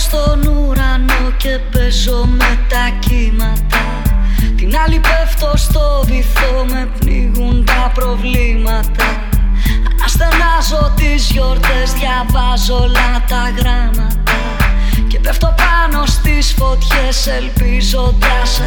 στον ουρανό και παίζω με τα κύματα. Την άλλη πέφτω στο βυθό με πνίγουν τα προβλήματα. Αναστενάζω τις γιορτές, διαβάζω όλα τα γράμματα. Και πέφτω πάνω στις φωτιές ελπίζοντας σε